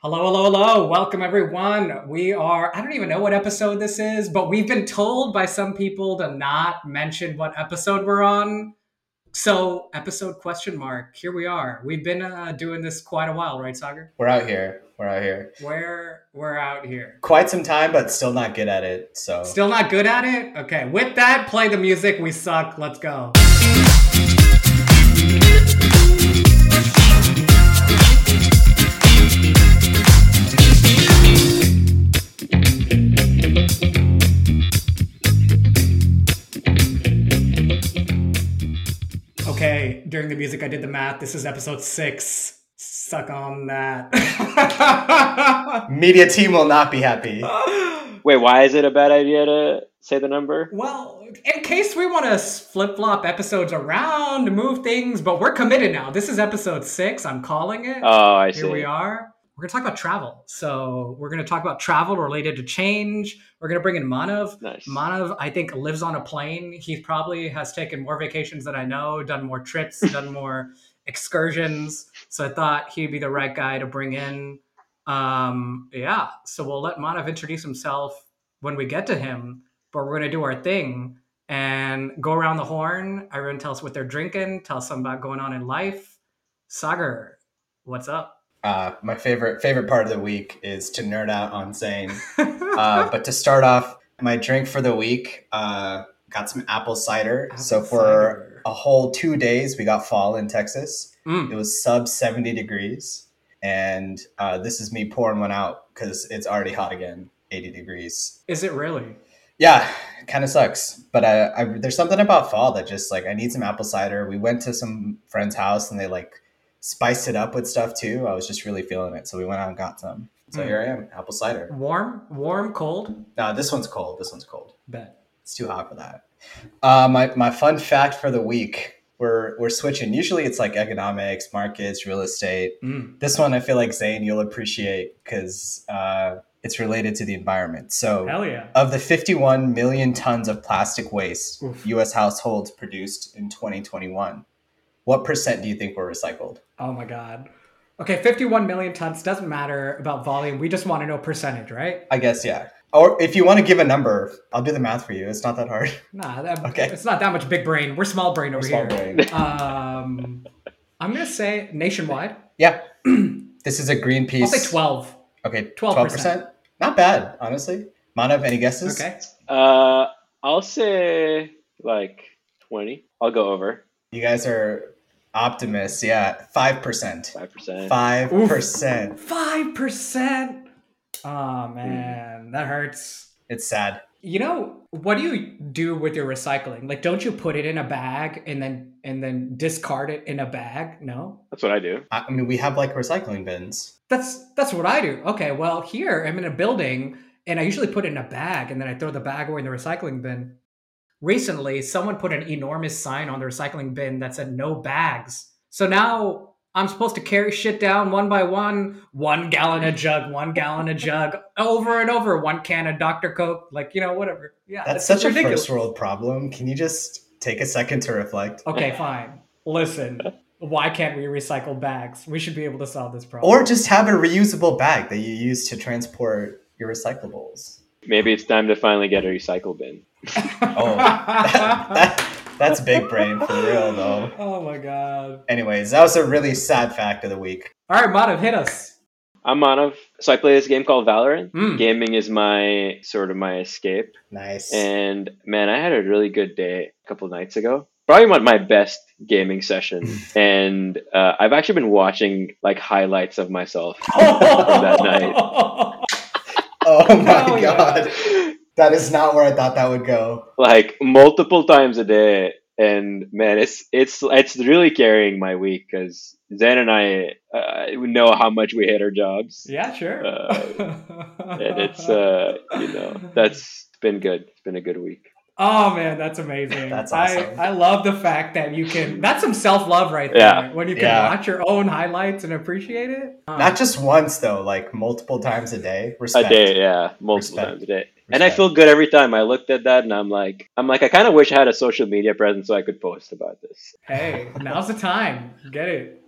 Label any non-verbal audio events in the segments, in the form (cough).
Hello, hello, hello. Welcome, everyone. We are, I don't even know what episode this is, but we've been told by some people to not mention what episode we're on. So, episode question mark. Here we are. We've been uh, doing this quite a while, right, Sagar? We're out here. We're out here. We're we're out here. Quite some time, but still not good at it. So Still not good at it? Okay. With that, play the music. We suck. Let's go. During the music, I did the math. This is episode six. Suck on that. (laughs) media team will not be happy. Wait, why is it a bad idea to say the number? well, in case we want to flip flop episodes around, move things, but we're committed now. This is episode six. I'm calling it. Oh, I see. Here we are. We're going to talk about travel. So, we're going to talk about travel related to change. We're going to bring in Manav. Nice. Manav, I think, lives on a plane. He probably has taken more vacations than I know, done more trips, (laughs) done more excursions. So I thought he'd be the right guy to bring in. Um, yeah. So we'll let Manav introduce himself when we get to him, but we're going to do our thing and go around the horn. Everyone tell us what they're drinking, tell us something about going on in life. Sagar, what's up? Uh, my favorite favorite part of the week is to nerd out on Zane. (laughs) Uh, but to start off, my drink for the week uh, got some apple cider. so for cider. a whole two days, we got fall in Texas. Mm. It was sub seventy degrees, and uh, this is me pouring one out because it's already hot again, eighty degrees. Is it really? Yeah, kind of sucks. But I, I, there's something about fall that just like I need some apple cider. We went to some friend's house and they like spiced it up with stuff too. I was just really feeling it, so we went out and got some. So Mm. here I am, apple cider. Warm, warm, cold? No, this one's cold. This one's cold. Bet. It's too hot for that. Uh, my my fun fact for the week. We're we're switching. Usually it's like economics, markets, real estate. Mm. This one I feel like Zane you'll appreciate because uh, it's related to the environment. So Hell yeah. of the 51 million tons of plastic waste Oof. U.S. households produced in 2021, what percent do you think were recycled? Oh my god. Okay, 51 million tons doesn't matter about volume. We just want to know percentage, right? I guess yeah. Or if you want to give a number, I'll do the math for you. It's not that hard. (laughs) Nah, that, Okay. it's not that much big brain. We're small brain over Small here. brain. Um, I'm gonna say nationwide. Yeah. (clears throat) this is a Greenpeace. I'll say 12. Okay, 12%. 12%. Not bad, honestly. Manav, any guesses? Okay. Uh, I'll say like 20. I'll go over You guys are optimists. Yeah, 5%. 5%. 5%. Five percent. Oh man, that hurts. It's sad. You know, what do you do with your recycling? Like, don't you put it in a bag and then and then discard it in a bag? No. That's what I do. I I mean, we have like recycling bins. That's that's what I do. Okay, well here I'm in a building and I usually put it in a bag and then I throw the bag away in the recycling bin. Recently, someone put an enormous sign on the recycling bin that said no bags. So now I'm supposed to carry shit down one by one, one gallon a jug, one gallon a jug, (laughs) over and over, one can of Dr. Coke, like you know, whatever. Yeah, That's it's such a ridiculous. first world problem. Can you just take a second to reflect? Okay, fine. Listen, why can't we recycle bags? We should be able to solve this problem. Or just have a reusable bag that you use to transport your recyclables. Maybe it's time to finally get a recycle bin. Oh, that, (laughs) that's big brain for real, though. oh my god. Anyways, that was a really sad fact of the week. All right, Manav, hit us. I'm Manav. So I play this game called Valorant. Mm. Gaming is my sort of my escape. Nice. And man, I had a really good day a couple nights ago. Probably one of my best gaming session. (laughs) and uh, I've actually been watching like highlights of myself (laughs) that night. oh my Hell yeah. God. That is not where I thought that would go. like multiple times a day and man it's it's it's really carrying my week because zen and i uh, know how much we hate our jobs Yeah, sure. Uh, and it's (laughs) uh you know that's been good it's been a good week oh man, that's amazing. That's awesome. I, I love the fact that you can. That's some self love right there. Yeah. When you can Yeah. watch your own highlights and appreciate it. Um, Not just once though, like multiple times a day. a Respect. day yeah multiple Respect. times a day and i feel good every time i looked at that and i'm like i'm like i kind of wish i had a social media presence so i could post about this Hey, now's the time. Get it.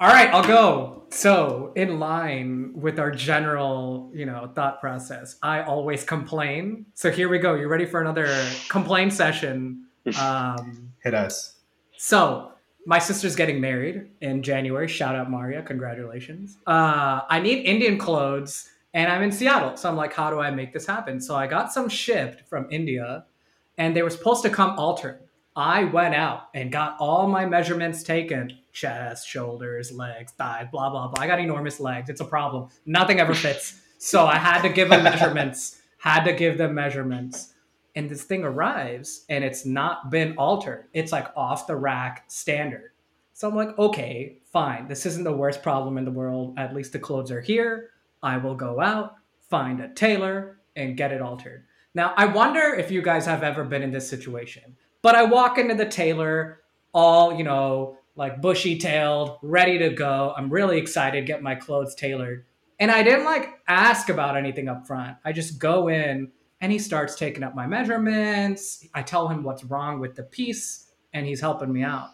All right, I'll go. So, in line with our general, you know, thought process, I always complain. So here we go. You ready for another complaint session? (laughs) Um, Hit us. so my sister's getting married in January. Shout out Maria, congratulations. Uh, I need Indian clothes, and I'm in Seattle. So I'm like, how do I make this happen? So I got some shipped from India, and they were supposed to come altered. I went out and got all my measurements taken chest, shoulders, legs, thighs, blah, blah, blah. I got enormous legs. It's a problem. Nothing ever fits. (laughs) So I had to give them measurements, had to give them measurements. And this thing arrives and it's not been altered. It's like off the rack standard. So I'm like, okay, fine. This isn't the worst problem in the world. At least the clothes are here. I will go out, find a tailor, and get it altered. Now, I wonder if you guys have ever been in this situation. But I walk into the tailor, all, you know, like bushy tailed, ready to go. I'm really excited, to get my clothes tailored. And I didn't like ask about anything up front. I just go in and he starts taking up my measurements. I tell him what's wrong with the piece and he's helping me out.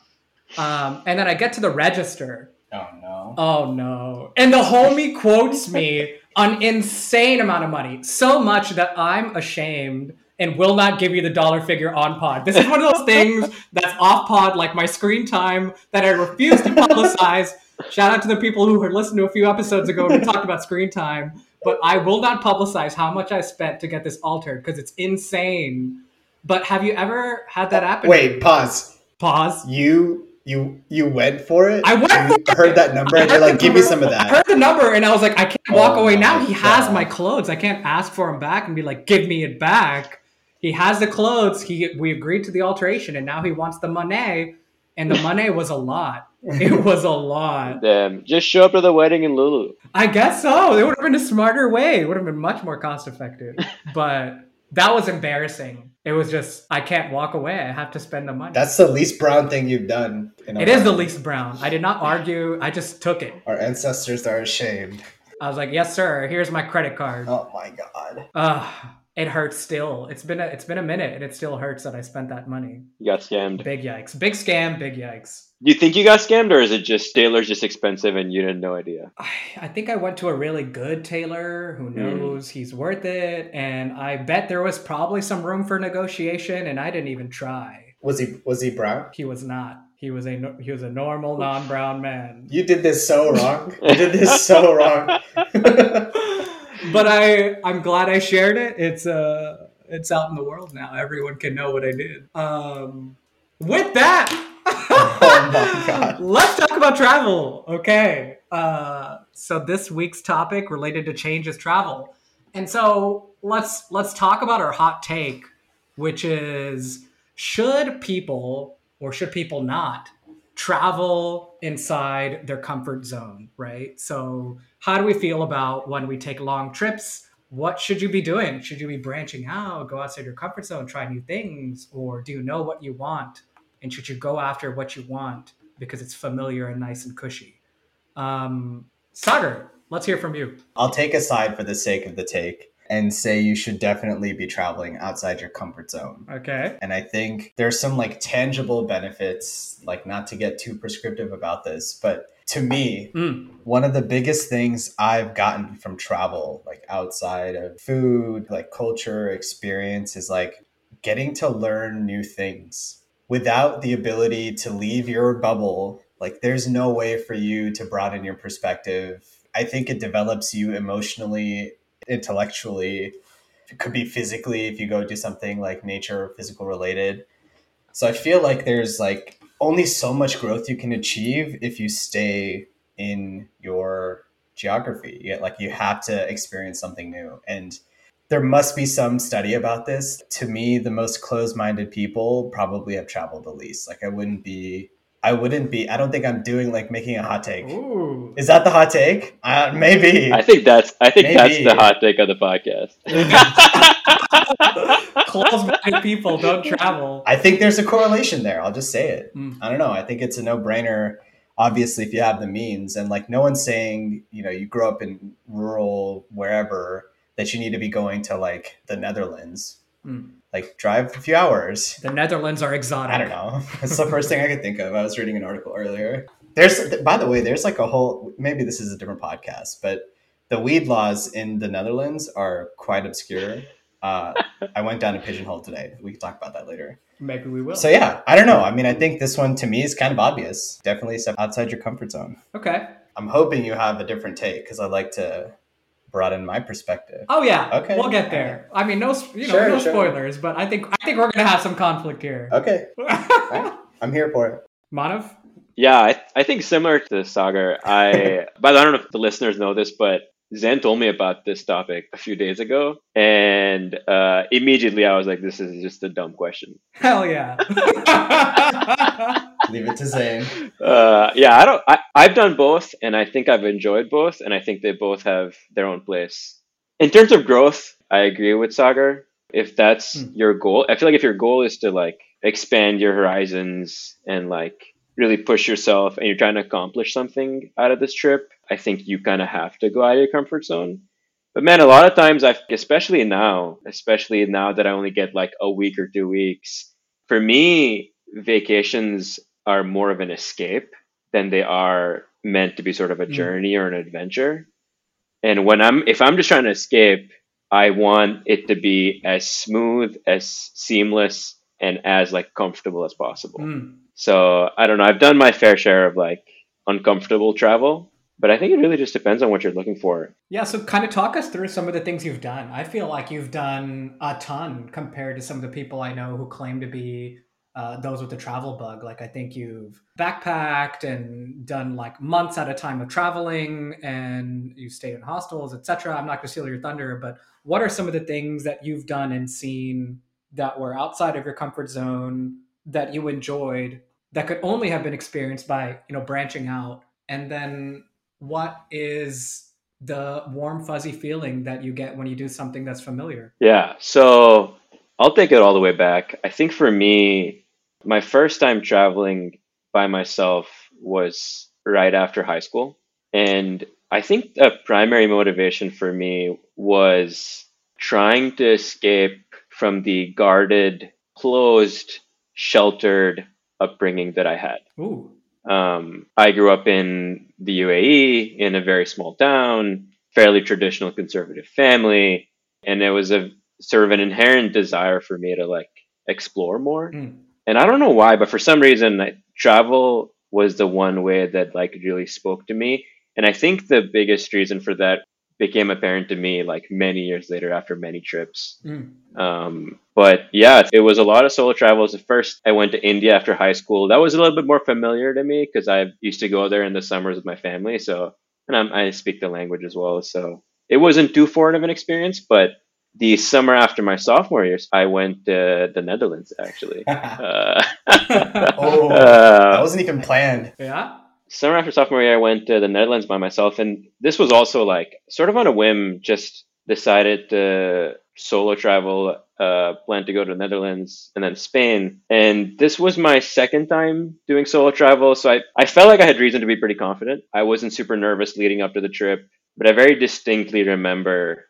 Um, and then I get to the register. Oh no. Oh no. And the homie quotes me an insane amount of money, so much that I'm ashamed and will not give you the dollar figure on pod. This is one of those (laughs) things that's off pod, like my screen time, that I refuse to publicize. Shout out to the people who had listened to a few episodes ago when we talked about screen time, but I will not publicize how much I spent to get this altered because it's insane. But have you ever had that happen? Wait, pause. Pause. You you you went for it? I went You for heard it. that number I and you're like, the give me some of that. I heard the number and I was like, I can't walk Oh away now. my He has my clothes. I can't ask for him back and be like, give me it back. He has the clothes. He we agreed to the alteration and now he wants the money. And the money was a lot. It (laughs) was a lot. Damn, just show up to the wedding in Lulu. I guess so. It would have been a smarter way. It would have been much more cost effective. (laughs) But that was embarrassing. It was just I can't walk away. I have to spend the money. That's the least brown thing you've done. In a it is the least brown. I did not argue. I just took it. Our ancestors are ashamed. I was like, "Yes, sir. Here's my credit card." Oh my god. Ugh, it hurts still. It's been a, it's been a minute, and it still hurts that I spent that money. You got scammed. Big yikes! Big scam! Big yikes! Do you think you got scammed, or is it just tailors just expensive and you had no idea? I, I think I went to a really good tailor who hmm. knows he's worth it, and I bet there was probably some room for negotiation, and I didn't even try. Was he was he brown? He was not. He was a he was a normal non-brown man. You did this so wrong. (laughs) You did this so wrong. (laughs) (laughs) but I I'm glad I shared it. It's uh it's out in the world now. Everyone can know what I did. Um with that (laughs) Oh. (laughs) Let's talk about travel. Okay. Uh so this week's topic related to change is travel. And so let's let's talk about our hot take which is should people or should people not travel inside their comfort zone, right? So, how do we feel about when we take long trips? What should you be doing? Should you be branching out, go outside your comfort zone, try new things, or do you know what you want? And should you go after what you want because it's familiar and nice and cushy? Um, Sagar, let's hear from you. I'll take a side for the sake of the take and say you should definitely be traveling outside your comfort zone. Okay. And I think there's some like tangible benefits, like not to get too prescriptive about this, but to me, Mm. one of the biggest things I've gotten from travel, like outside of food, like culture, experience, is like getting to learn new things without the ability to leave your bubble. Like, there's no way for you to broaden your perspective. I think it develops you emotionally, intellectually. It could be physically if you go do something like nature or physical related. So I feel like there's like only so much growth you can achieve if you stay in your geography. You, like you have to experience something new. And there must be some study about this. To me, the most closed-minded people probably have traveled the least. Like I wouldn't be I wouldn't be I don't think I'm doing like making a hot take. Ooh. Is that the hot take? Uh, maybe. I think that's I think that's the hot take of the podcast. (laughs) (laughs) Close-minded people don't travel. I think there's a correlation there. I'll just say it. Mm. I don't know. I think it's a no brainer. Obviously, if you have the means, and like no one's saying, you know, you grew up in rural wherever that you need to be going to like the Netherlands. Mm. Like drive a few hours. The Netherlands are exotic. I don't know. That's the first thing I could think of. I was reading an article earlier. (laughs) There's, by the way, there's like a whole. Maybe this is a different podcast, but the weed laws in the Netherlands are quite obscure. Uh, I went down to Pigeonhole today. We can talk about that later. Maybe we will. So yeah, I don't know. I mean, I think this one to me is kind of obvious. Definitely step outside your comfort zone. okay. I'm hoping you have a different take because I like to broaden my perspective. Oh yeah. Okay. We'll get there. I mean, no, you know, Sure, no sure. spoilers, but I think I think we're gonna have some conflict here. Okay, (laughs) Alright. I'm here for it. Manav. Yeah, I, I think similar to Sagar. I, (laughs) by the way, I don't know if the listeners know this, but Zen told me about this topic a few days ago, and uh, immediately I was like, "This is just a dumb question." Hell yeah. (laughs) Leave it to Zen. Uh, yeah, I don't. I, I've done both, and I think I've enjoyed both, and I think they both have their own place. In terms of growth, I agree with Sagar. If that's Hmm. your goal, I feel like if your goal is to like expand your horizons and like really push yourself, and you're trying to accomplish something out of this trip, I think you kind of have to go out of your comfort zone. But man, a lot of times I, especially now, especially now that I only get like a week or two weeks, for me, vacations are more of an escape than they are meant to be sort of a Mm. journey or an adventure. And when I'm, if I'm just trying to escape, I want it to be as smooth, as seamless, and as like comfortable as possible. Mm. So I don't know. I've done my fair share of like uncomfortable travel, but I think it really just depends on what you're looking for. Yeah, so kind of talk us through some of the things you've done. I feel like you've done a ton compared to some of the people I know who claim to be uh, those with the travel bug. Like, I think you've backpacked and done like months at a time of traveling, and you've stayed in hostels, etc. I'm not going to steal your thunder, but what are some of the things that you've done and seen that were outside of your comfort zone that you enjoyed that could only have been experienced by you know branching out? And then what is the warm fuzzy feeling that you get when you do something that's familiar Yeah. So I'll take it all the way back. I think for me, my first time traveling by myself was right after high school. And I think the primary motivation for me was trying to escape from the guarded, closed, sheltered upbringing that I had. ooh Um, I grew up in the UAE in a very small town, fairly traditional conservative family, and it was a sort of an inherent desire for me to like explore more. Mm. And I don't know why, but for some reason, I, travel was the one way that like really spoke to me. And I think the biggest reason for that became apparent to me like many years later after many trips. Mm. Um, but yeah, it was a lot of solo travels. At first, I went to India after high school. That was a little bit more familiar to me because I used to go there in the summers with my family. So, and I'm, I speak the language as well. So it wasn't too foreign of an experience. But the summer after my sophomore years, I went to the Netherlands actually. (laughs) Uh, (laughs) oh, uh, that wasn't even planned. yeah summer after sophomore year, I went to the Netherlands by myself, and this was also like sort of on a whim. Just decided to solo travel, uh, planned to go to the Netherlands and then Spain. And this was my second time doing solo travel, so I I felt like I had reason to be pretty confident. I wasn't super nervous leading up to the trip, but I very distinctly remember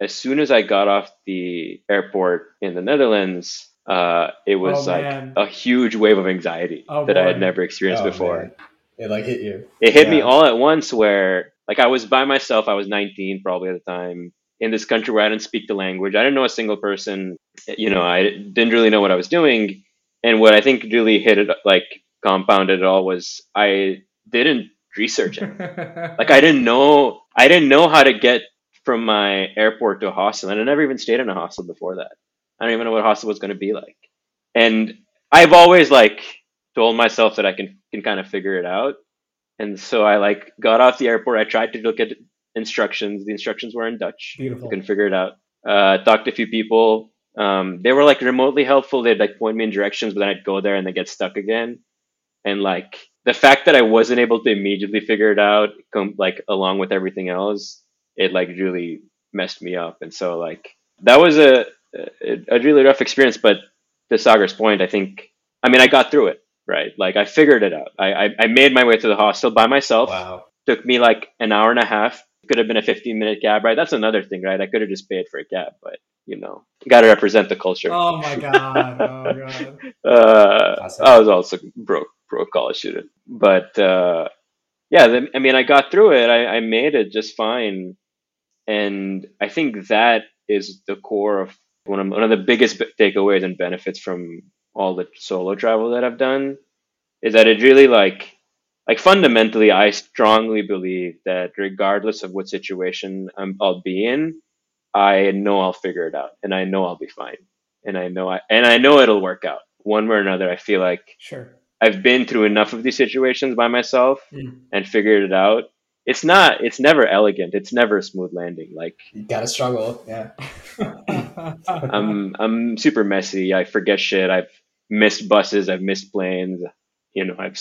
as soon as I got off the airport in the Netherlands. Uh, it was Oh, like a huge wave of anxiety Oh, that I had never experienced Oh, before man. It like hit you. it hit me all at once where like I was by myself. I was 19 probably at the time in this country where I didn't speak the language. I didn't know a single person. You know, I didn't really know what I was doing. And what I think really hit it like compounded it all was I didn't research it. (laughs) Like I didn't know I didn't know how to get from my airport to a hostel, and I never even stayed in a hostel before that. I don't even know what a hostel was going to be like. And I've always like told myself that I can can kind of figure it out. And so I like got off the airport. I tried to look at instructions. The instructions were in Dutch. beautiful I couldn't figure it out. Uh, talked to a few people. Um, they were like remotely helpful. They'd like point me in directions, but then I'd go there and they get stuck again. And like the fact that I wasn't able to immediately figure it out, com- like along with everything else, it like really messed me up. And so like that was a a, a really rough experience. But to Sagar's point, I think I mean I got through it. Right, like I figured it out. I I, I made my way to the hostel by myself Wow. took me like an hour and a half. Could have been a 15 minute cab right? That's another thing, right? I could have just paid for a cab, but you know, got to represent the culture. oh my god oh god (laughs) Uh, Awesome. I was also broke broke college student. But uh, yeah, the, I mean, I got through it. I, I made it just fine, and I think that is the core of one of one of the biggest takeaways and benefits from all the solo travel that I've done is that it really like like fundamentally I strongly believe that regardless of what situation I'm, I'll be in, I know I'll figure it out and I know I'll be fine and I know I and I know it'll work out one way or another. I feel like Sure. I've been through enough of these situations by myself Mm. and figured it out. It's not. It's never elegant. It's never a smooth landing. Like You gotta struggle. Yeah. (laughs) I'm I'm super messy. I forget shit. I've missed buses. I've missed planes. You know, I've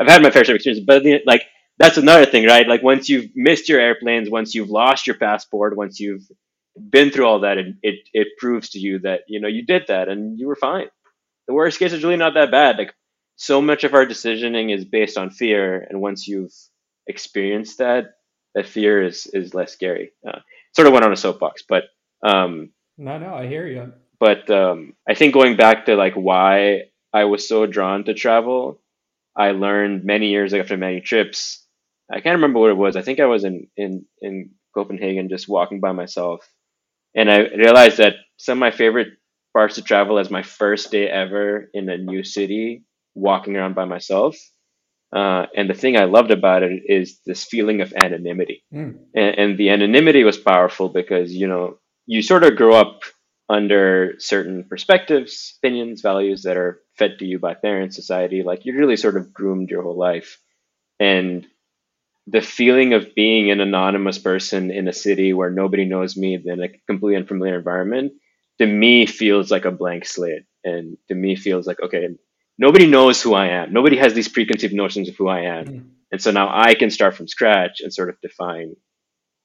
I've had my fair share of experience. But like that's another thing, right? Like once you've missed your airplanes, once you've lost your passport, once you've been through all that, it it, it proves to you that you know you did that and you were fine. The worst case is really not that bad. Like so much of our decisioning is based on fear, and once you've experienced that, that fear is is less scary. Uh, sort of went on a soapbox, but. Um, no, no, I hear you. But um, I think going back to like why I was so drawn to travel, I learned many years after many trips. I can't remember what it was. I think I was in in in Copenhagen just walking by myself, and I realized that some of my favorite parts to travel is my first day ever in a new city, walking around by myself. Uh, and the thing I loved about it is this feeling of anonymity Mm. and, and the anonymity was powerful because you know you sort of grow up under certain perspectives opinions values that are fed to you by parents society like you're really sort of groomed your whole life and the feeling of being an anonymous person in a city where nobody knows me in a completely unfamiliar environment to me feels like a blank slate and to me feels like okay nobody knows who i am nobody has these preconceived notions of who i am Mm. and so now I can start from scratch and sort of define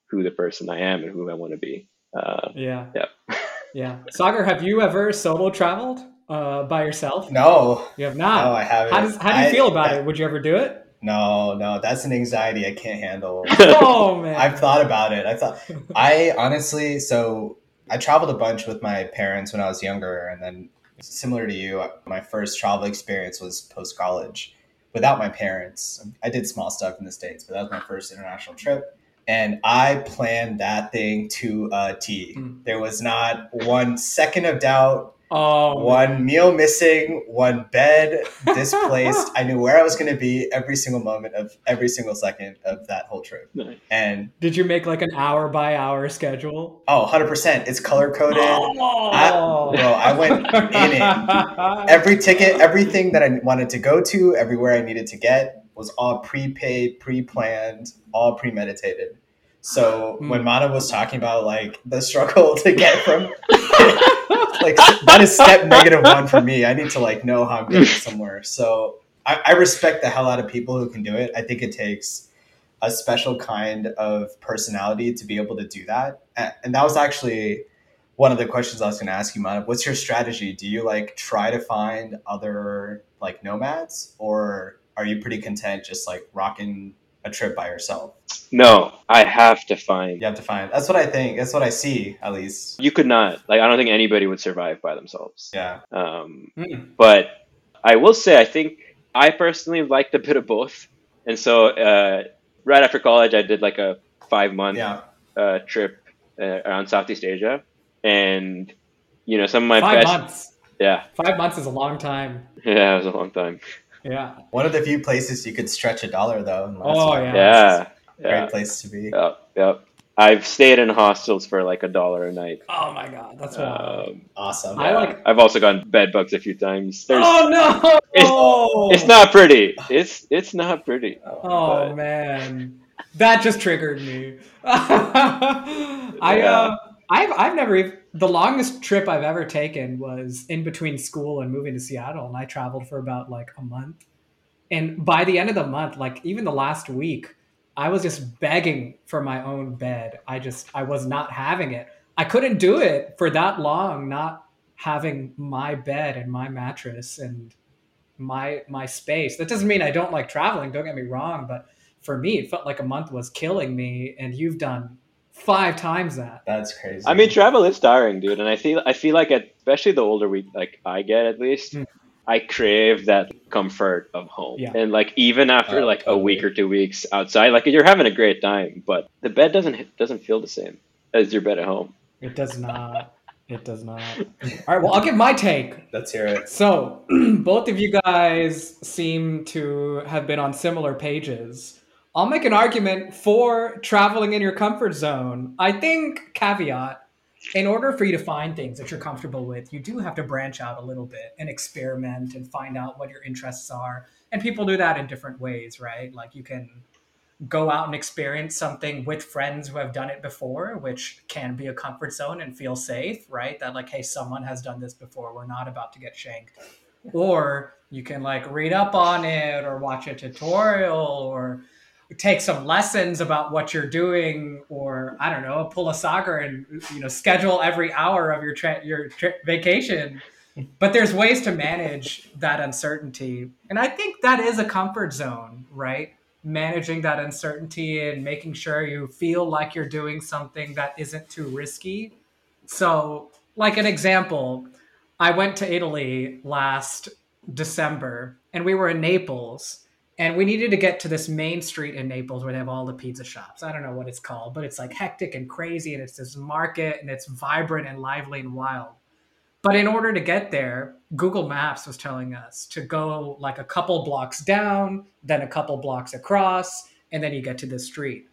who the person I am and who I want to be. Uh, Yeah. Yeah. (laughs) yeah. Sagar, have you ever solo traveled uh, by yourself? No. You have not. No, I haven't. how does how do you I- feel about I- it? Would you ever do it? No, no, that's an anxiety I can't handle. (laughs) Oh man. I've thought about it. I thought I honestly so I traveled a bunch with my parents when I was younger and then similar to you, my first travel experience was post college without my parents. I did small stuff in the States, but that was my first international trip. And I planned that thing to a T. Mm. There was not one second of doubt, oh one meal missing, one bed (laughs) displaced. I knew where I was going to be every single moment of every single second of that whole trip. Nice. And Did you make like an hour by hour schedule? oh, 100%. It's color coded. Oh. bro, I went in it. (laughs) Every ticket, everything that I wanted to go to, everywhere I needed to get was all prepaid, pre-planned, all premeditated. So Mm. when Mana was talking about like the struggle (laughs) to get from (laughs) like that is step negative one for me. I need to like know how I'm getting (laughs) somewhere. So I, I respect the hell out of people who can do it. I think it takes a special kind of personality to be able to do that. And that was actually one of the questions I was going to ask you, Mana. What's your strategy? Do you like try to find other like nomads, or are you pretty content just like rocking a trip by yourself? no, I have to find. You have to find. That's what I think. That's what I see, at least. You could not. Like, I don't think anybody would survive by themselves. Yeah. Um, Mm. but I will say, I think I personally liked a bit of both. And so, uh, right after college, I did like a five month Yeah. uh, trip uh, around Southeast Asia, and you know, some of my Five best. months. Yeah, Five months is a long time. (laughs) yeah, it was a long time. Yeah. One of the few places you could stretch a dollar though. and last Oh, one. Yeah. Yeah, Great yeah, place to be. yep, yep. I've stayed in hostels for like a dollar a night. Oh my god, that's wild. Um, Awesome. I like. I've also gotten bed bugs a few times. There's, oh no! It's- It's not pretty. It's it's not pretty. Oh but- man, that just triggered me. (laughs) I Yeah. uh, I've I've never even the longest trip I've ever taken was in between school and moving to Seattle, and I traveled for about like a month. And by the end of the month, like even the last week, I was just begging for my own bed. I just I was not having it. I couldn't do it for that long, not having my bed and my mattress and my my space. That doesn't mean I don't like traveling. Don't get me wrong, but for me, it felt like a month was killing me, and you've done five times that. That's crazy. I mean, travel is tiring, dude, and I feel I feel like, at, especially the older we like I get, at least, Mm. I crave that comfort of home. Yeah. And like even after Oh, like a week or two weeks outside, like you're having a great time, but the bed doesn't doesn't feel the same as your bed at home. It does not. It does not. All right. Well, I'll give my take. Let's hear it. So, (clears throat) both of you guys seem to have been on similar pages. I'll make an argument for traveling in your comfort zone. I think, caveat, in order for you to find things that you're comfortable with, you do have to branch out a little bit and experiment and find out what your interests are. And people do that in different ways, right? Like you can go out and experience something with friends who have done it before, which can be a comfort zone and feel safe, right? That like, hey, someone has done this before. We're not about to get shanked. Or you can like read up on it or watch a tutorial or take some lessons about what you're doing or I don't know, pull a Sagar and you know schedule every hour of your tra- your tri- vacation. But there's ways to manage that uncertainty. And I think that is a comfort zone, right? Managing that uncertainty and making sure you feel like you're doing something that isn't too risky. So, like an example, I went to Italy last December and we were in Naples and we needed to get to this main street in Naples where they have all the pizza shops. I don't know what it's called, but it's like hectic and crazy and it's this market and it's vibrant and lively and wild. But in order to get there, Google Maps was telling us to go like a couple blocks down, then a couple blocks across, and then you get to the street.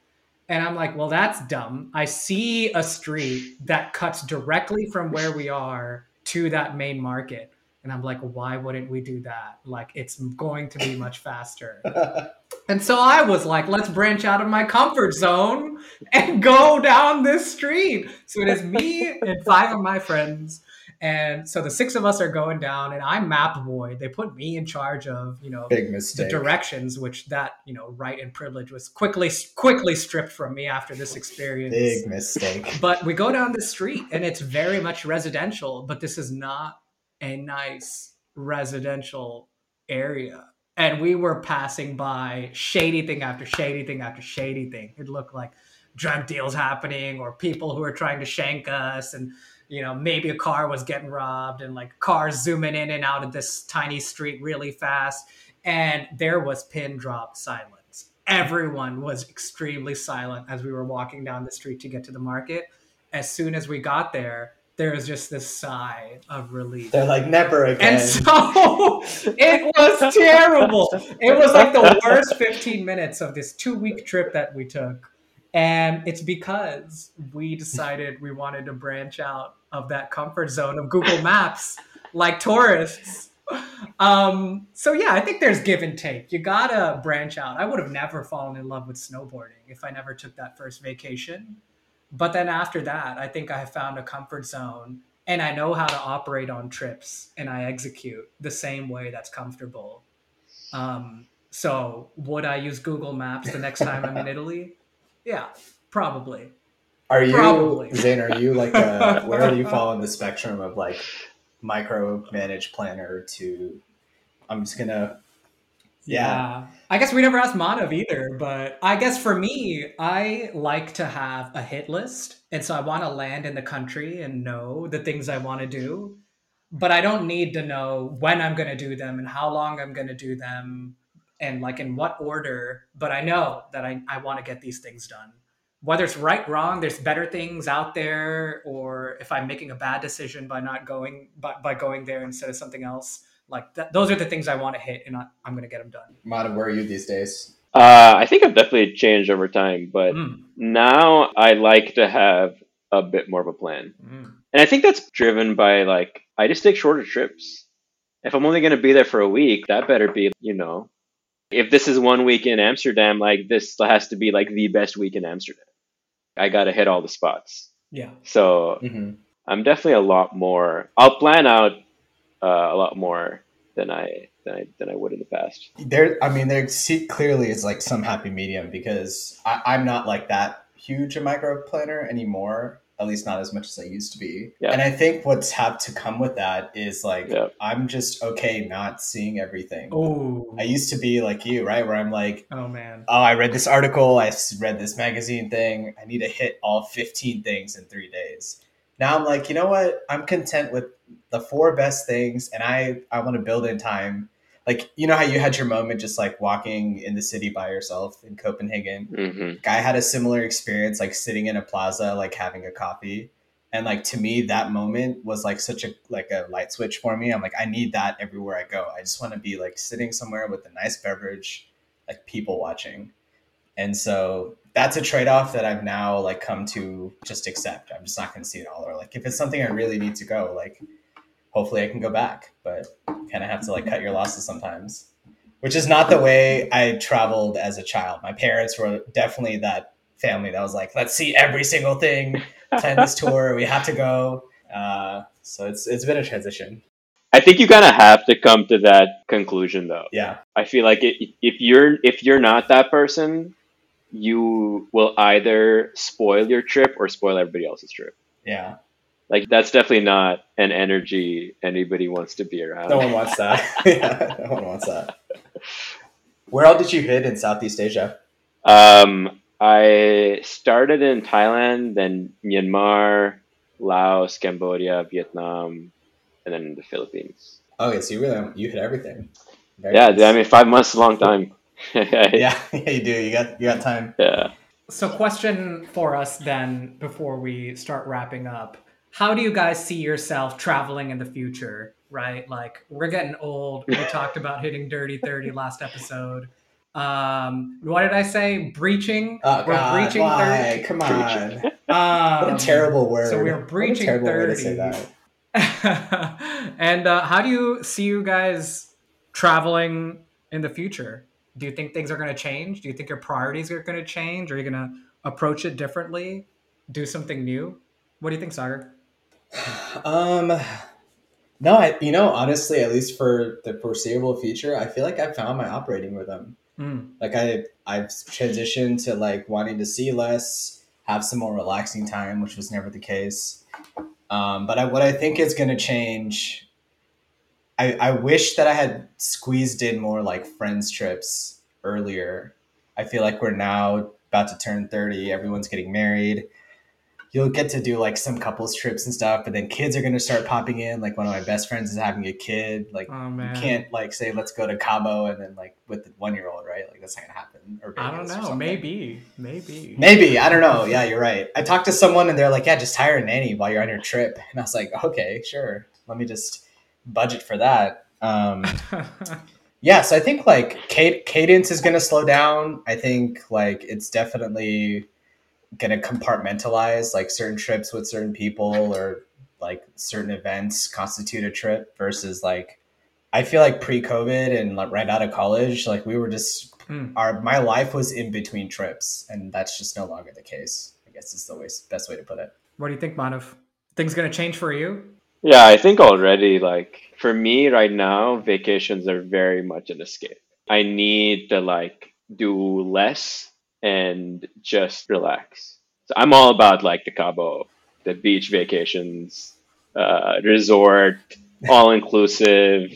And I'm like, well, that's dumb. I see a street that cuts directly from where we are to that main market. And I'm like, why wouldn't we do that? Like, it's going to be much faster. (laughs) And so I was like, let's branch out of my comfort zone and go down this street. So it is me and five of my friends. And so the six of us are going down, and I'm map boy. They put me in charge of, you know, Big the directions, which that, you know, right and privilege was quickly quickly stripped from me after this experience. Big mistake. But we go down the street and it's very much residential, but this is not a nice residential area. And we were passing by shady thing after shady thing after shady thing. It looked like drug deals happening or people who were trying to shank us and you know maybe a car was getting robbed and like cars zooming in and out of this tiny street really fast and there was pin drop silence everyone was extremely silent as we were walking down the street to get to the market as soon as we got there there was just this sigh of relief They're like never again. and so (laughs) it was terrible. It was like the worst 15 minutes of this two week trip that we took. And it's because we decided we wanted to branch out of that comfort zone of Google Maps like tourists. Um, so, yeah, I think there's give and take. You gotta branch out. I would have never fallen in love with snowboarding if I never took that first vacation. But then after that, I think I have found a comfort zone and I know how to operate on trips and I execute the same way that's comfortable. Um, so would I use Google Maps the next time I'm in (laughs) Italy? Yeah, probably. Are you Probably. Zane? Are you like a, (laughs) where do you fall in the spectrum of like micromanage planner to? I'm just gonna. Yeah. I guess we never asked Manav either, but I guess for me, I like to have a hit list. And so I want to land in the country and know the things I want to do. But I don't need to know when I'm going to do them and how long I'm going to do them and like in what order. But I know that I, I want to get these things done. Whether it's right, wrong, there's better things out there, or if I'm making a bad decision by not going by, by going there instead of something else, like th- those are the things I want to hit, and I, I'm going to get them done. Mata, where are you these days? Uh, I think I've definitely changed over time, but Mm, now I like to have a bit more of a plan. mm. And I think that's driven by like I just take shorter trips. If I'm only going to be there for a week, that better be, you know, if this is one week in Amsterdam, like this has to be like the best week in Amsterdam. I got to hit all the spots. Yeah. So hmm I'm definitely a lot more. I'll plan out uh, a lot more than I than I than I would in the past. There, I mean, there see, clearly is like some happy medium because I, I'm not like that huge a micro planner anymore. At least not as much as I used to be. Yeah. And I think what's had to come with that is like Yeah. I'm just okay not seeing everything. Oh. I used to be like you, right? Where I'm like, Oh man. oh, I read this article, I read this magazine thing. I need to hit all 15 things in three days. Now I'm like, you know what? I'm content with the four best things, and I I want to build in time. Like you know how you had your moment just like walking in the city by yourself in Copenhagen. hmm I had a similar experience, like sitting in a plaza, like having a coffee, and like to me, that moment was like such a like a light switch for me. I'm like, I need that everywhere I go. I just want to be like sitting somewhere with a nice beverage, like people watching, and so that's a trade off that I've now like come to just accept. I'm just not going to see it all, or like if it's something I really need to go, like hopefully I can go back, but you kind of have to like cut your losses sometimes. Which is not the way I traveled as a child. My parents were definitely that family that was like, let's see every single thing, plan this (laughs) tour, we have to go. Uh, so it's it's been a transition. I think you kind of have to come to that conclusion, though. Yeah, I feel like it, if you're if you're not that person, you will either spoil your trip or spoil everybody else's trip. yeah. Like that's definitely not an energy anybody wants to be around. No one wants that. (laughs) yeah, no one wants that. Where all did you hit in Southeast Asia? Um, I started in Thailand, then Myanmar, Laos, Cambodia, Vietnam, and then the Philippines. Okay, so you really you hit everything. Very Yeah, nice. I mean, five months is a long time. (laughs) yeah. yeah, (laughs) yeah, you do. You got you got time. yeah. So, question for us then before we start wrapping up. How do you guys see yourself traveling in the future? Right? Like, we're getting old. We (laughs) talked about hitting Dirty 30 last episode. Um, what did I say? Breaching? Oh we're God, breaching why? 30. Come on. Um, What a terrible word. so we're What a breaching terrible way to say that. and uh, how do you see you guys traveling in the future? Do you think things are going to change? Do you think your priorities are going to change? Are you going to approach it differently? Do something new? What do you think, Sagar? Um, no, I you know honestly, at least for the foreseeable future, I feel like I found my operating rhythm. Mm. Like I I've transitioned to like wanting to see less, have some more relaxing time, which was never the case. Um, but I, what I think is going to change. I, I wish that I had squeezed in more like friends trips earlier. I feel like we're now about to turn 30, everyone's getting married. You'll get to do like some couples trips and stuff, but then kids are going to start popping in. Like one of my best friends is having a kid. Like Oh you can't like say let's go to Cabo and then like with the one year old, right? Like that's not gonna happen. Or I don't know. Maybe, maybe. Maybe I don't know. Yeah, you're right. I talked to someone and they're like, "Yeah, just hire a nanny while you're on your trip," and I was like, "Okay, sure. Let me just budget for that." Um, (laughs) yeah, so I think like cad- cadence is gonna slow down. I think like it's definitely gonna compartmentalize like certain trips with certain people or like certain events constitute a trip versus like I feel like pre-COVID and like right out of college, like we were just Hmm. our my life was in between trips, and that's just no longer the case. I guess is the way, best way to put it. what do you think, Manav? Things going to change for you? Yeah, I think already, like, for me right now, vacations are very much an escape. I need to, like, do less and just relax. So I'm all about, like, the Cabo, the beach vacations, uh, resort, all inclusive,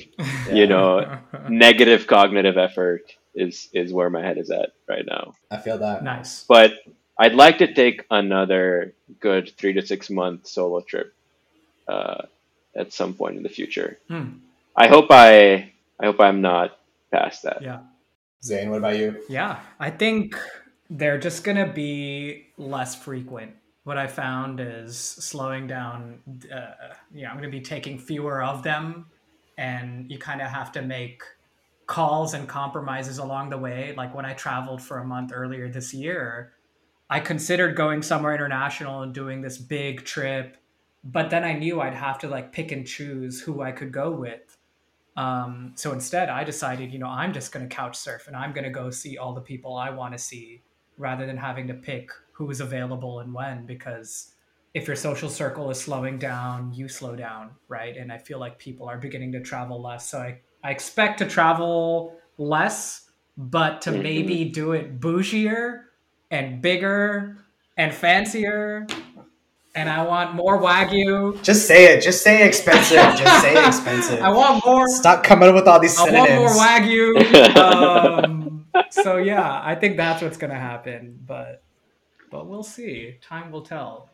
you know, (laughs) negative cognitive effort is, is where my head is at right now. I feel that. nice. But I'd like to take another good three to six month solo trip uh, at some point in the future. Hmm. I hope I I hope I'm not past that. Yeah. Zane, what about you? Yeah, I think they're just going to be less frequent. What I found is slowing down. Uh, yeah, I'm going to be taking fewer of them, and you kind of have to make calls and compromises along the way. Like when I traveled for a month earlier this year, I considered going somewhere international and doing this big trip, but then I knew I'd have to like pick and choose who I could go with. Um, so instead, I decided, you know, I'm just going to couch surf and I'm going to go see all the people I want to see rather than having to pick who's available and when. Because if your social circle is slowing down, you slow down, right? And I feel like people are beginning to travel less. So I, I expect to travel less, but to Mhm. maybe do it bougier and bigger and fancier. And I want more wagyu. Just say it. Just say expensive. (laughs) Just say expensive. I want more. Stop coming up with all these synonyms. I synonyms. want more wagyu. (laughs) Um, so yeah, I think that's what's gonna happen, but but we'll see. Time will tell.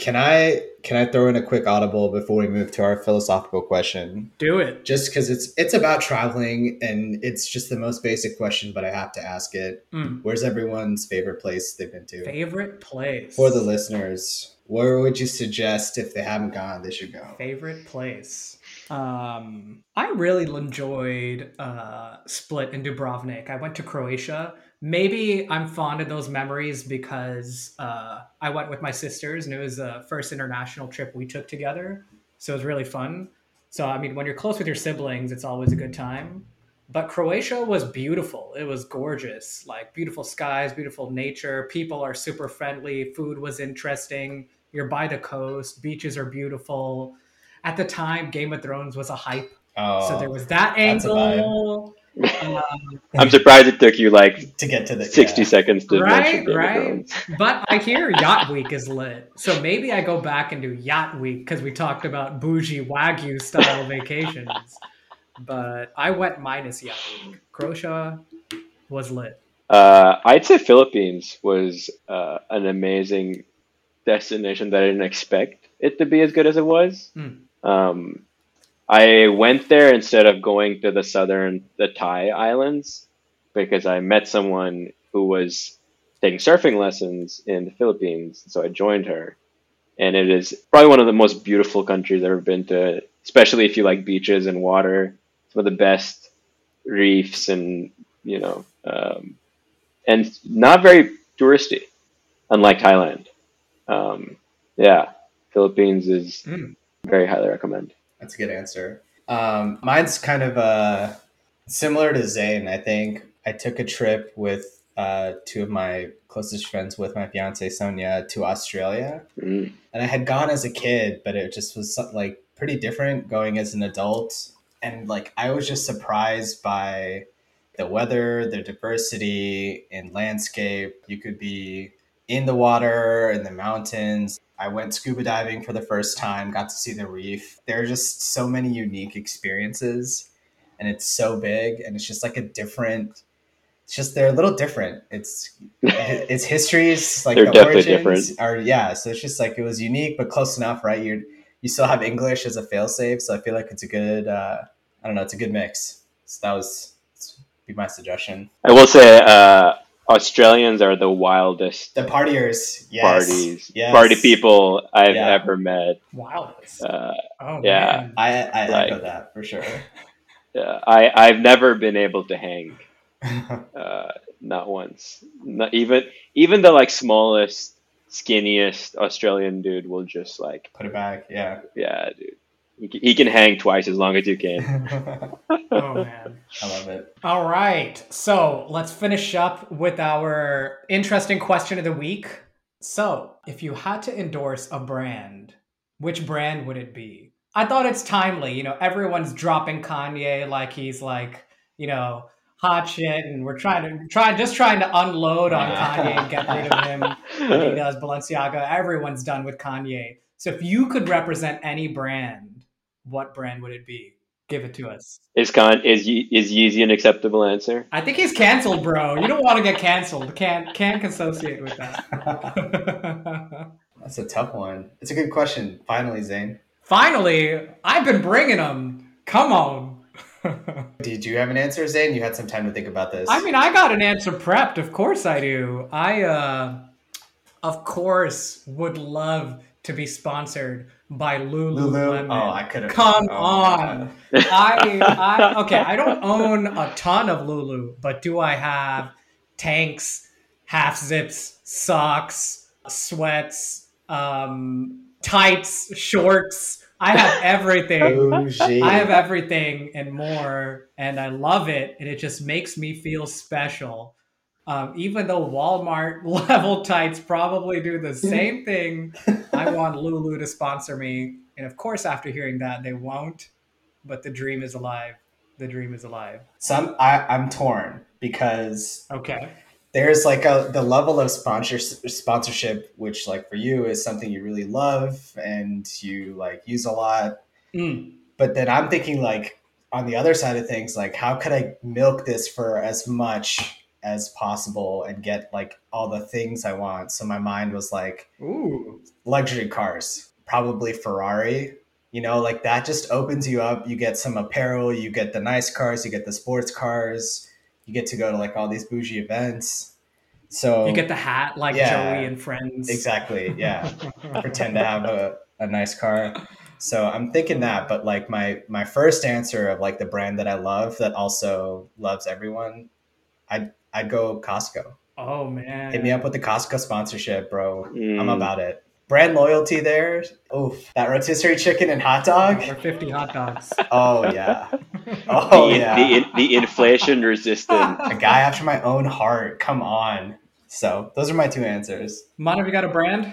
Can I can I throw in a quick audible before we move to our philosophical question? Do it. Just because it's it's about traveling and it's just the most basic question, but I have to ask it. Mm. Where's everyone's favorite place they've been to? Favorite place For the listeners, where would you suggest if they haven't gone, they should go? Favorite place. Um, I really enjoyed uh, Split in Dubrovnik. I went to Croatia. Maybe I'm fond of those memories because uh, I went with my sisters and it was the first international trip we took together. So it was really fun. So, I mean, when you're close with your siblings, it's always a good time. But Croatia was beautiful. It was gorgeous. Like beautiful skies, beautiful nature. People are super friendly. Food was interesting. You're by the coast. Beaches are beautiful at the time Game of Thrones was a hype. Oh, so there was that that's a vibe. angle. Um, (laughs) I'm surprised it took you like to get to the 60 yeah. seconds to Right, mention Game right. Thrones. (laughs) but I hear Yacht Week is lit. So maybe I go back and do Yacht Week because we talked about bougie Wagyu style vacations. But I went minus Yacht Week. Croatia was lit. Uh, I'd say Philippines was uh, an amazing destination that I didn't expect it to be as good as it was. Mm. Um, I went there instead of going to the southern, the Thai islands, because I met someone who was taking surfing lessons in the Philippines. So I joined her, and it is probably one of the most beautiful countries I've ever been to, especially if you like beaches and water. Some of the best reefs and you know, um, and not very touristy, unlike Thailand. Um, yeah, Philippines is Mm. very highly recommend. That's a good answer. Um, mine's kind of uh, similar to Zane. I think I took a trip with uh, two of my closest friends with my fiance Sonia to Australia, Mm. and I had gone as a kid, but it just was like pretty different going as an adult, and like I was just surprised by the weather, the diversity in landscape. You could be in the water, in the mountains. I went scuba diving for the first time, got to see the reef. There are just so many unique experiences, and it's so big, and it's just like a different. It's just they're a little different. It's (laughs) its histories, like They're the definitely origins are yeah. So it's just like it was unique, but close enough, right? You you still have English as a failsafe, so I feel like it's a good. Uh, I don't know, it's a good mix. So that was be my suggestion. I will say, uh, Australians are the wildest The partiers, yes, parties, yes. party people I've Yeah. ever met. Wow. Uh, Oh yeah. man. I I Like- echo that for sure. yeah, I I've never been able to hang, (laughs) uh, not once. Not even even the like smallest, skinniest Australian dude will just like, Put it back, yeah. yeah, dude. He can, he can hang twice as long as you can. (laughs) Oh man. I love it. All right. So let's finish up with our interesting question of the week. So, if you had to endorse a brand, which brand would it be? I thought it's timely. You know, everyone's dropping Kanye like he's like, you know, hot shit, and we're trying to try just trying to unload on Kanye and get rid of him. (laughs) Adidas, Balenciaga, everyone's done with Kanye. So if you could represent any brand, what brand would it be? Give it to us. Is con is Ye- is Yeezy an acceptable answer? I think he's canceled, bro. You don't want to get canceled. Can't can't associate with that. (laughs) That's a tough one. It's a good question. Finally, Zane. Finally, I've been bringing them. Come on. (laughs) Did you have an answer, Zane? You had some time to think about this. I mean, I got an answer prepped. Of course I do. I, uh, of course, would love to be sponsored by Lulu. Lululemon. Oh, I could have. Come oh, on. I, (laughs) I okay. I don't own a ton of Lulu, but do I have tanks, half zips, socks, sweats, um, tights, shorts? I have (laughs) everything. Bougie. I have everything and more, and I love it, and it just makes me feel special. Um, even though Walmart (laughs) level tights probably do the same thing, I (laughs) want Lulu to sponsor me. And of course, after hearing that, they won't. But the dream is alive. The dream is alive. Some I, I'm torn because Okay. there's like a the level of sponsor, sponsorship, which like for you is something you really love and you like use a lot. Mm. But then I'm thinking like on the other side of things, like how could I milk this for as much as possible and get like all the things I want. So my mind was like Ooh. luxury cars, probably Ferrari. You know, like that just opens you up. You get some apparel, you get the nice cars, you get the sports cars, you get to go to like all these bougie events. So You get the hat like Yeah. Joey and Friends. exactly, yeah. (laughs) Pretend to have a, a nice car. So I'm thinking that, but like my my first answer of like the brand that I love that also loves everyone, I'd I'd go Costco. Oh man. Hit me up with the Costco sponsorship, bro. I'm Mm. about it. Brand loyalty there. Oof. That rotisserie chicken and hot dog. Or 50 hot dogs. Oh yeah. (laughs) Oh the, yeah. the, the inflation resistant. A guy after my own heart. Come on. So those are my two answers. Mon, have you got a brand?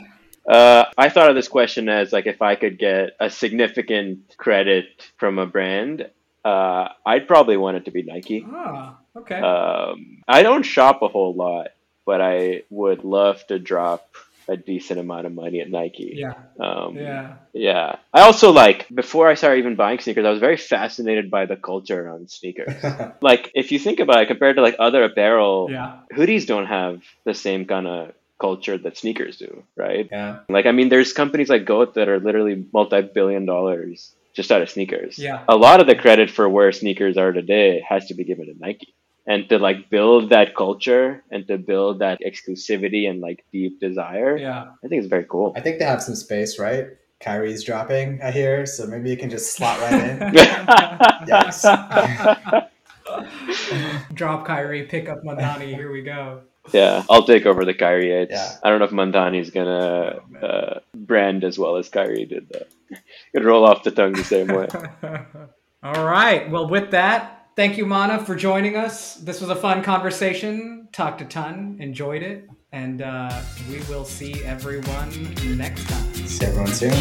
Uh, I thought of this question as like if I could get a significant credit from a brand, uh, I'd probably want it to be Nike. Ah, okay. Um, I don't shop a whole lot, but I would love to drop a decent amount of money at Nike. yeah. Um, Yeah. yeah. I also like before I started even buying sneakers, I was very fascinated by the culture around sneakers. (laughs) like if you think about it, compared to like other apparel, Yeah. hoodies don't have the same kind of culture that sneakers do, right? yeah. Like I mean, there's companies like Goat that are literally multi-billion dollars just out of sneakers. Yeah. A lot of the credit for where sneakers are today has to be given to Nike. And to like build that culture and to build that exclusivity and like deep desire, Yeah. I think it's very cool. I think they have some space, right? Kyrie's dropping, I hear, so maybe you can just slot right in. (laughs) Yikes. (laughs) Drop Kyrie, pick up Mandani. Here we go. Yeah, I'll take over the Kyrie Eights. Yeah. I don't know if Mandani's gonna Oh, uh, brand as well as Kyrie did though. (laughs) Could roll off the tongue the same way. All right. Well, with that, thank you, Manav, for joining us. This was a fun conversation. Talked a ton, enjoyed it, and uh, we will see everyone next time. See everyone soon.